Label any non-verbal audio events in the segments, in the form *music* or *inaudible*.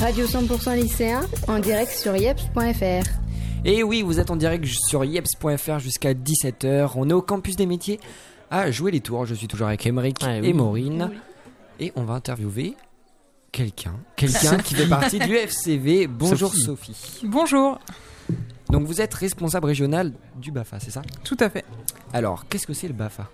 Radio 100% lycéen, en direct sur yeps.fr. Et oui, vous êtes en direct sur yeps.fr jusqu'à 17h. On est au campus des métiers à jouer les tours. Je suis toujours avec Emeric Ah, et oui. Maureen. Et on va interviewer quelqu'un. Quelqu'un qui fait partie du *laughs* FCV. Bonjour Sophie. Sophie. Bonjour, Donc vous êtes responsable régional du BAFA, c'est ça? Tout à fait. Alors, qu'est-ce que c'est le BAFA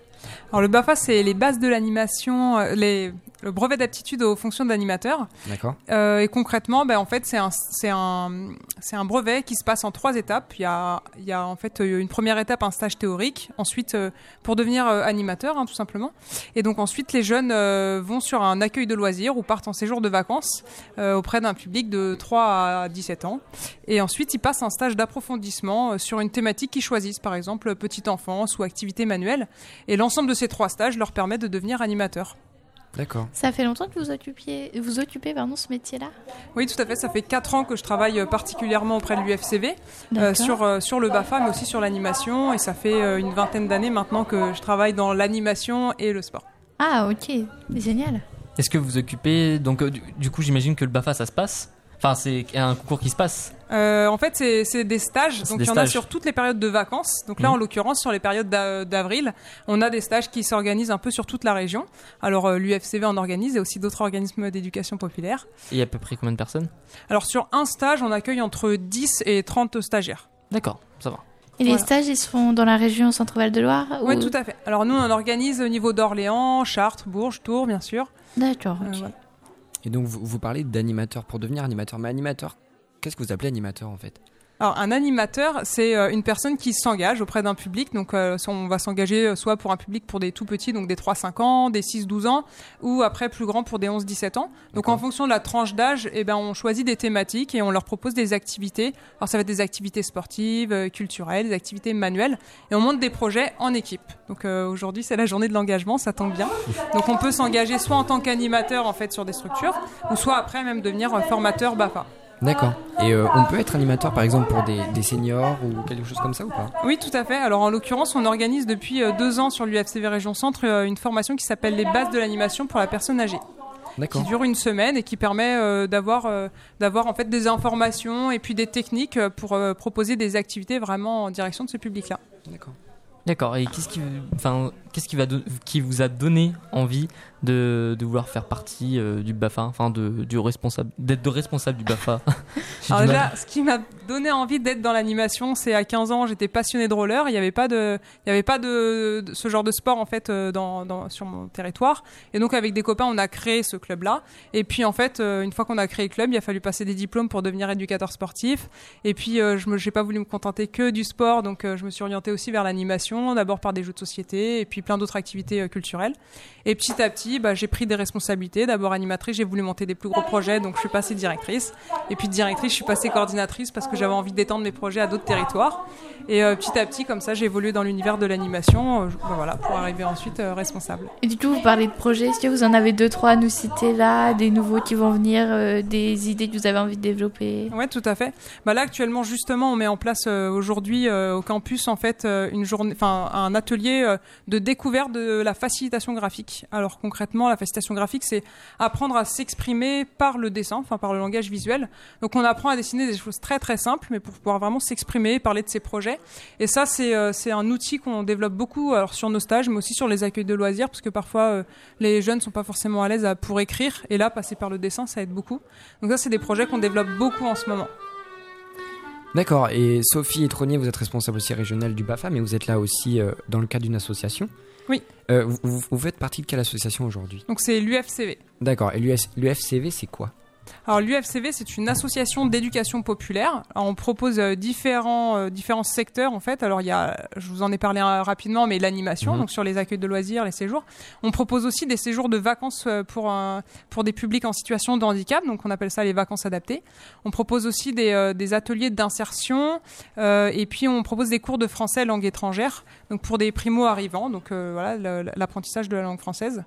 Alors le BAFA, c'est les bases de l'animation, euh, les, le brevet d'aptitude aux fonctions d'animateur. D'accord Euh, et concrètement, ben, en fait, c'est un, c'est un, c'est un brevet qui se passe en trois étapes. Il y a, il y a en fait euh, une première étape, un stage théorique. Ensuite, euh, pour devenir euh, animateur, hein, tout simplement. Et donc ensuite, les jeunes vont sur un accueil de loisirs ou partent en séjour de vacances auprès d'un public de 3 à 17 ans. Et ensuite, ils passent un stage d'approfondissement sur une thématique qu'ils choisissent, par exemple petite enfance ou activité manuelle. Et l'ensemble de ces trois stages leur permet de devenir animateur. D'accord. Ça fait longtemps que vous occupiez, vous occupez pardon, ce métier-là? Oui, tout à fait. Ça fait 4 ans que je travaille euh, particulièrement auprès de l'UFCV, euh, sur, euh, sur le BAFA, mais aussi sur l'animation. Et ça fait euh, une vingtaine d'années maintenant que je travaille dans l'animation et le sport. Ah, ok, génial. Est-ce que vous occupez donc euh, du, du coup j'imagine que le Bafa ça se passe? Enfin c'est un concours qui se passe. Euh, en fait, c'est des stages. Donc, il y en a sur toutes les périodes de vacances. Donc là, Mhm. en l'occurrence, sur les périodes d'a- d'avril, on a des stages qui s'organisent un peu sur toute la région. Alors, euh, l'UFCV en organise et aussi d'autres organismes d'éducation populaire. Et il y a à peu près combien de personnes? Alors, sur un stage, on accueille entre 10 et 30 stagiaires. D'accord, ça va. Et les Voilà. stages, ils se font dans la région Centre-Val de Loire Oui, ou- tout à fait. Alors, nous, on organise au niveau d'Orléans, Chartres, Bourges, Tours, bien sûr. D'accord, Euh, voilà. Et donc vous, vous parlez d'animateur pour devenir animateur. Mais animateur, qu'est-ce que vous appelez animateur en fait? Alors, un animateur, c'est euh, une personne qui s'engage auprès d'un public. Donc, euh, on va s'engager euh, soit pour un public pour des tout petits, donc des 3-5 ans, des 6-12 ans, ou après plus grand pour des 11-17 ans. Donc, en fonction de la tranche d'âge, eh ben, on choisit des thématiques et on leur propose des activités. Alors, ça va être des activités sportives, culturelles, des activités manuelles, et on monte des projets en équipe. Donc, euh, aujourd'hui, c'est la journée de l'engagement, ça tombe bien. Donc, on peut s'engager soit en tant qu'animateur, en fait, sur des structures, ou soit après même devenir formateur BAFA. D'accord. Et euh, on peut être animateur par exemple pour des, des seniors ou quelque chose comme ça ou pas? Oui, tout à fait. Alors en l'occurrence, on organise depuis euh, deux ans sur l'UFCV Région Centre euh, une formation qui s'appelle les bases de l'animation pour la personne âgée, qui D'accord. dure une semaine et qui permet euh, d'avoir euh, d'avoir en fait des informations et puis des techniques euh, pour euh, proposer des activités vraiment en direction de ce public-là. D'accord. D'accord. Et qu'est-ce qui, enfin, qu'est-ce qui va, qui vous a donné envie de, de vouloir faire partie euh, du Bafa, enfin de, du responsable, d'être de responsable du Bafa *laughs* Alors mal. déjà, ce qui m'a donné envie d'être dans l'animation, c'est à 15 ans, j'étais passionnée de roller. Il n'y avait pas de, il y avait pas de, de ce genre de sport en fait euh, dans, dans- sur mon territoire. Et donc avec des copains, on a créé ce club-là. Et puis en fait, euh, une fois qu'on a créé le club, il a fallu passer des diplômes pour devenir éducateur sportif. Et puis je j'ai pas voulu me contenter que du sport, donc je me suis orientée aussi vers l'animation, d'abord par des jeux de société et puis plein d'autres activités culturelles. Et petit à petit, bah, j'ai pris des responsabilités. D'abord animatrice, j'ai voulu monter des plus gros projets, donc je suis passée directrice. Et puis de directrice, je suis passée coordinatrice parce que j'avais envie d'étendre mes projets à d'autres territoires. Et euh, petit à petit, comme ça, j'ai évolué dans l'univers de l'animation, euh, bah, voilà, pour arriver ensuite euh, responsable. Et du coup, vous parlez de projets. Est-ce que vous en avez deux, trois à nous citer là Des nouveaux qui vont venir Des idées que vous avez envie de développer? Ouais, tout à fait. Bah là, actuellement, justement, on met en place aujourd'hui au campus, en fait, une journée, enfin, un atelier de découverte de la facilitation graphique. Alors concrètement, la facilitation graphique, c'est apprendre à s'exprimer par le dessin, enfin par le langage visuel. Donc, on apprend à dessiner des choses très très simples, mais pour pouvoir vraiment s'exprimer, parler de ses projets. Et ça, c'est euh, un outil qu'on développe beaucoup, sur nos stages, mais aussi sur les accueils de loisirs, parce que parfois euh, les jeunes sont pas forcément à l'aise pour écrire, et là, passer par le dessin, ça aide beaucoup. Donc ça, c'est des projets qu'on développe beaucoup en ce moment. D'accord. Et Sophie Etronier, vous êtes responsable aussi régional du BAFA, mais vous êtes là aussi euh, dans le cadre d'une association. Oui. Euh, vous, vous- faites partie de quelle association aujourd'hui? Donc c'est l'UFCV. D'accord. Et l'UFCV, c'est quoi? Alors l'UFCV, c'est une association d'éducation populaire. Alors, on propose euh, différents, euh, différents secteurs en fait. Alors il y a, je vous en ai parlé euh, rapidement, mais l'animation, Mhm. donc sur les accueils de loisirs, les séjours. On propose aussi des séjours de vacances pour, pour des publics en situation de handicap, donc on appelle ça les vacances adaptées. On propose aussi des, des ateliers d'insertion et puis on propose des cours de français langue étrangère, donc pour des primo-arrivants, donc voilà l'apprentissage de la langue française.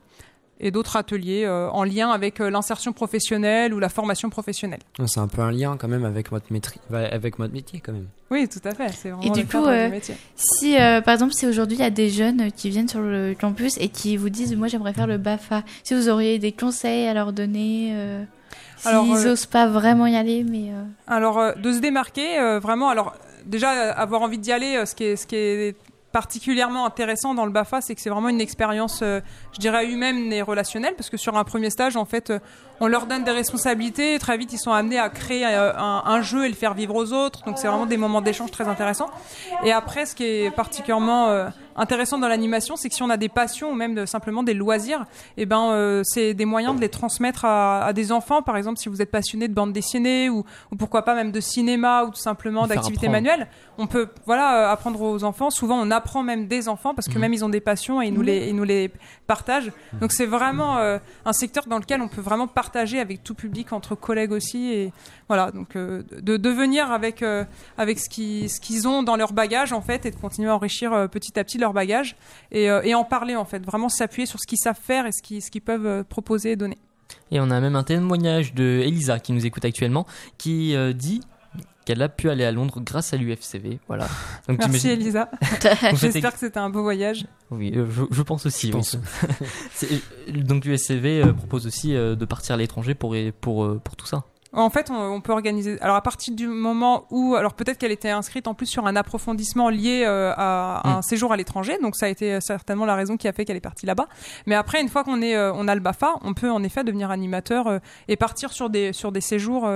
Et d'autres ateliers euh, en lien avec euh, l'insertion professionnelle ou la formation professionnelle. Non, C'est un peu un lien quand même avec votre, maîtrise, avec votre métier quand même. Oui, tout à fait. C'est vraiment Et du coup, euh, métier. Si, euh, par exemple, si aujourd'hui il y a des jeunes qui viennent sur le campus et qui vous disent Moi j'aimerais faire le BAFA, si vous auriez des conseils à leur donner euh, Alors, S'ils euh, osent pas vraiment y aller, mais euh, Alors, euh, de se démarquer, euh, vraiment, alors déjà, euh, avoir envie d'y aller, euh, ce, qui est, ce qui est particulièrement intéressant dans le BAFA, c'est que c'est vraiment une expérience, euh, je dirais, humaine et relationnelle, parce que sur un premier stage, en fait, euh, on leur donne des responsabilités, et très vite, ils sont amenés à créer euh, un, un jeu et le faire vivre aux autres, donc c'est vraiment des moments d'échange très intéressants. Et après, ce qui est particulièrement intéressant dans l'animation, c'est que si on a des passions ou même de, simplement des loisirs, et ben euh, c'est des moyens de les transmettre à, à des enfants. Par exemple, si vous êtes passionné de bande dessinée ou, ou pourquoi pas même de cinéma ou tout simplement d'activités manuelles, on peut voilà euh, apprendre aux enfants. Souvent, on apprend même des enfants parce que Mhm. même ils ont des passions et ils nous les ils nous les partagent. Donc c'est vraiment euh, un secteur dans lequel on peut vraiment partager avec tout public, entre collègues aussi et voilà donc euh, de devenir avec euh, avec ce qui ce qu'ils ont dans leur bagage en fait et de continuer à enrichir euh, petit à petit leur bagage et, euh, et en parler en fait vraiment s'appuyer sur ce qu'ils savent faire et ce qu'ils ce qu'ils peuvent euh, proposer et donner. Et on a même un témoignage de Elisa qui nous écoute actuellement qui euh, dit qu'elle a pu aller à Londres grâce à l'UFCV. Voilà. *laughs* Donc Merci Elisa. *laughs* J'espère que c'était un beau voyage. Oui, euh, je, je pense aussi. Je oui. pense. *laughs* C'est- donc l'USCV euh, propose aussi euh, de partir à l'étranger pour, pour, euh, pour tout ça. En fait, on, on peut organiser. Alors, à partir du moment où, alors peut-être qu'elle était inscrite en plus sur un approfondissement lié euh, à, à un Mm. séjour à l'étranger, donc ça a été euh, certainement la raison qui a fait qu'elle est partie là-bas. Mais après, une fois qu'on est, euh, on a le Bafa, on peut en effet devenir animateur euh, et partir sur des sur des séjours.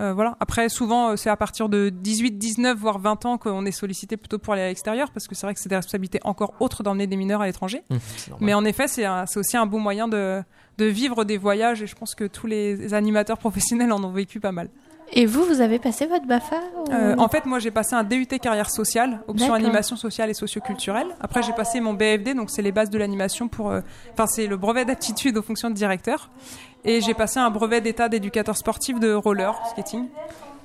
Euh, voilà. Après, souvent, euh, c'est à partir de 18, 19, voire 20 ans qu'on est sollicité plutôt pour aller à l'extérieur, parce que c'est vrai que c'est des responsabilités encore autres d'emmener des mineurs à l'étranger. Normal. Mais en effet, c'est aussi un bon moyen de, de vivre des voyages et je pense que tous les animateurs professionnels en ont vécu pas mal. Et vous, vous avez passé votre BAFA ou- Euh, en fait, moi j'ai passé un DUT carrière sociale, option animation sociale et socioculturelle. Après, j'ai passé mon BFD, donc c'est les bases de l'animation pour. euh, Enfin, c'est le brevet d'aptitude aux fonctions de directeur. Et j'ai passé un brevet d'état d'éducateur sportif de roller skating.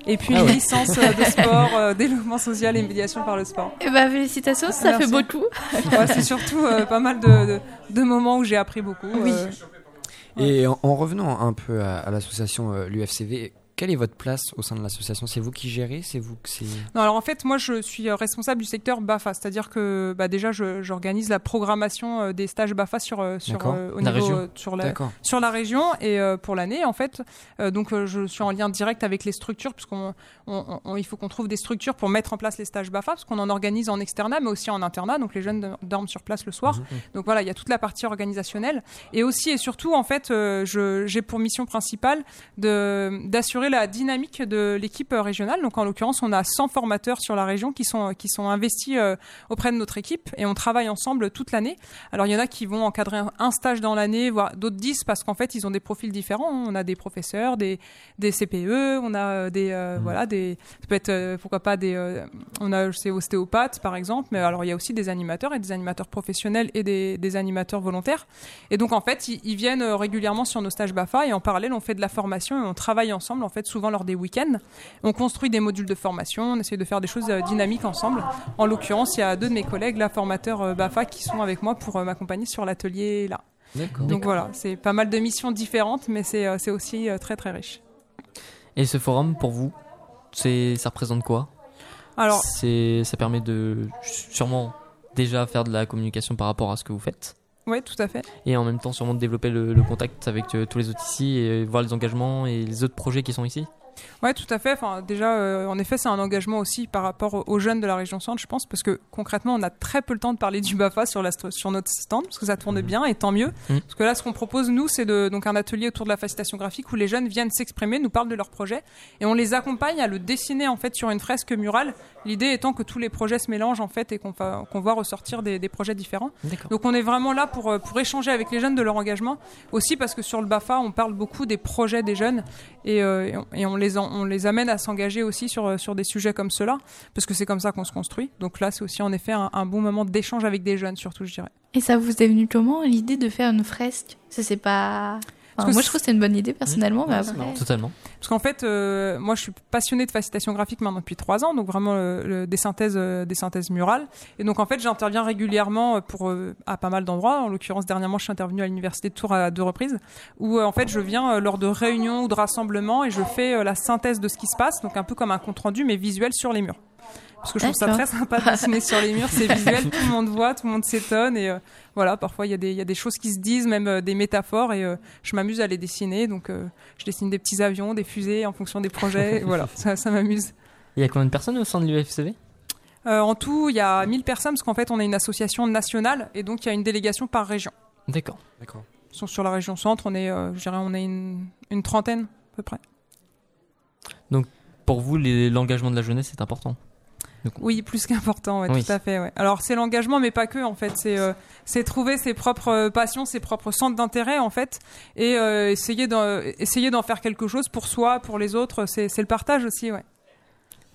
Et puis Ah une ouais. licence euh, de sport, euh, développement social et médiation par le sport. Eh ben, félicitations, ça Merci. fait beaucoup. Ouais, c'est surtout euh, pas mal de, de, de moments où j'ai appris beaucoup. Oui. euh, Et en, en revenant un peu à, à l'association euh, l'UFCV, quelle est votre place au sein de l'association? C'est vous qui gérez? C'est vous que c'est Non, alors en fait, moi, je suis euh, responsable du secteur BAFA, c'est-à-dire que bah, déjà, je- j'organise la programmation euh, des stages BAFA sur, euh, sur, euh, au La niveau, région. euh, sur, la, sur la région et euh, pour l'année, en fait. Euh, donc, euh, je suis en lien direct avec les structures, puisqu'on on- on- il faut qu'on trouve des structures pour mettre en place les stages BAFA, parce qu'on en organise en externat, mais aussi en internat. Donc, les jeunes do- dorment sur place le soir. Donc, voilà, il y a toute la partie organisationnelle. Et aussi et surtout, en fait, euh, j'ai pour mission principale de- la dynamique de l'équipe euh, régionale. Donc, en l'occurrence, on a 100 formateurs sur la région qui sont, qui sont investis euh, auprès de notre équipe et on travaille ensemble toute l'année. Alors, il y en a qui vont encadrer un, stage dans l'année, voire d'autres 10 parce qu'en fait, ils ont des profils différents. On a des professeurs, des, des CPE, on a euh, des, euh, voilà, des, ça peut être, euh, pourquoi pas des, euh, on a, je sais, ostéopathes, par exemple, mais alors il y a aussi des animateurs et des animateurs professionnels et des, des animateurs volontaires. Et donc, en fait, ils, ils viennent euh, régulièrement sur nos stages BAFA et en parallèle, on fait de la formation et on travaille ensemble, en fait, souvent lors des week-ends. On construit des modules de formation, on essaie de faire des choses euh, dynamiques ensemble. En l'occurrence, il y a deux de mes collègues, là, formateurs euh, BAFA, qui sont avec moi pour euh, m'accompagner sur l'atelier là. Donc voilà, c'est pas mal de missions différentes, mais c'est aussi très très riche. Et ce forum, pour vous, ça représente quoi? Alors, ça permet de sûrement déjà faire de la communication par rapport à ce que vous faites? Oui, tout à fait. et en même temps sûrement de développer le, le contact avec euh, tous les autres ici et voir les engagements et les autres projets qui sont ici. Ouais, tout à fait. Enfin, déjà, euh, en effet, c'est un engagement aussi par rapport aux jeunes de la région centre, je pense, parce que concrètement, on a très peu le temps de parler du Bafa sur, la, st- sur notre stand, parce que ça tourne bien, et tant mieux. Mhm. Parce que là, ce qu'on propose, nous, c'est donc un atelier autour de la facilitation graphique où les jeunes viennent s'exprimer, nous parlent de leurs projets, et on les accompagne à le dessiner en fait sur une fresque murale. L'idée étant que tous les projets se mélangent en fait et qu'on voit ressortir des, des projets différents. Donc on est vraiment là pour, euh, pour échanger avec les jeunes de leur engagement. Aussi parce que sur le BAFA, on parle beaucoup des projets des jeunes et, euh, et on, et on les, on les amène à s'engager aussi sur, euh, sur des sujets comme cela, parce que c'est comme ça qu'on se construit. Donc là, c'est aussi en effet un, un bon moment d'échange avec des jeunes, surtout, je dirais. Et ça vous est venu comment l'idée de faire une fresque? Ça c'est pas. Enfin, que moi je trouve que c'est une bonne idée personnellement, mais après. Totalement. Parce qu'en fait, euh, moi, je suis passionnée de facilitation graphique maintenant depuis trois ans, donc vraiment euh, le- des synthèses, euh, des synthèses murales. Et donc en fait, j'interviens régulièrement euh, pour euh, à pas mal d'endroits. En l'occurrence, dernièrement, je suis intervenue à l'université de Tours à deux reprises, où euh, en fait, je viens euh, lors de réunions ou de rassemblements et je fais euh, la synthèse de ce qui se passe, donc un peu comme un compte rendu mais visuel sur les murs. Parce que je trouve ça très sympa de dessiner sur les murs. C'est visuel, tout le monde voit, tout le monde s'étonne et euh, voilà. Parfois il y a des il y a des choses qui se disent, même euh, des métaphores et euh, je m'amuse à les dessiner. Donc euh, je dessine des petits avions, des fusées en fonction des projets. et voilà, ça ça m'amuse. Il y a combien de personnes au sein de l'UFCV? Euh, en tout, il y a 1000 personnes parce qu'en fait on est une association nationale et donc il y a une délégation par région. D'accord. D'accord. Sur sur la région centre, on est euh, je dirais on est une, une trentaine à peu près. Pour vous, l'engagement de la jeunesse est important? Oui, plus qu'important, ouais, Oui. tout à fait. Ouais. Alors c'est l'engagement, mais pas que en fait. C'est euh, c'est trouver ses propres euh, passions, ses propres centres d'intérêt en fait, et euh, essayer d'en essayer d'en faire quelque chose pour soi, pour les autres. C'est c'est le partage aussi, ouais.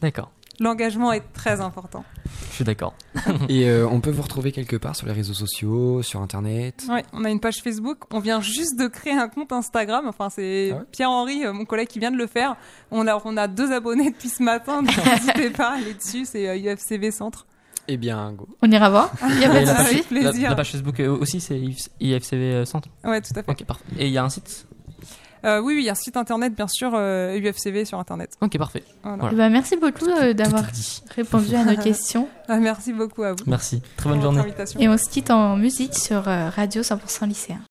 D'accord. L'engagement est très important. Je suis d'accord. *laughs* Et euh, on peut vous retrouver quelque part sur les réseaux sociaux, sur internet? Ouais, on a une page Facebook. On vient juste de créer un compte Instagram. Enfin, c'est Ah ouais? Pierre-Henri, euh, mon collègue, qui vient de le faire. On a on a deux abonnés depuis ce matin. Donc *laughs* n'hésitez pas à aller dessus. C'est euh, UFCV Centre. Eh bien, go. On ira voir. *laughs* Il y a pas de la, page, la- la page Facebook euh, aussi, c'est IFCV euh, Centre. Ouais, tout à fait. Ok, parfait. Et il y a un site? Euh, oui, oui, il y a un site internet, bien sûr, euh, UFCV sur internet. Ok, parfait. Voilà. Voilà. Eh ben, merci beaucoup euh, d'avoir répondu à nos *laughs* questions. Ah, merci beaucoup à vous. Merci. Très bonne journée. Et on se quitte en musique sur euh, Radio 100% lycéen.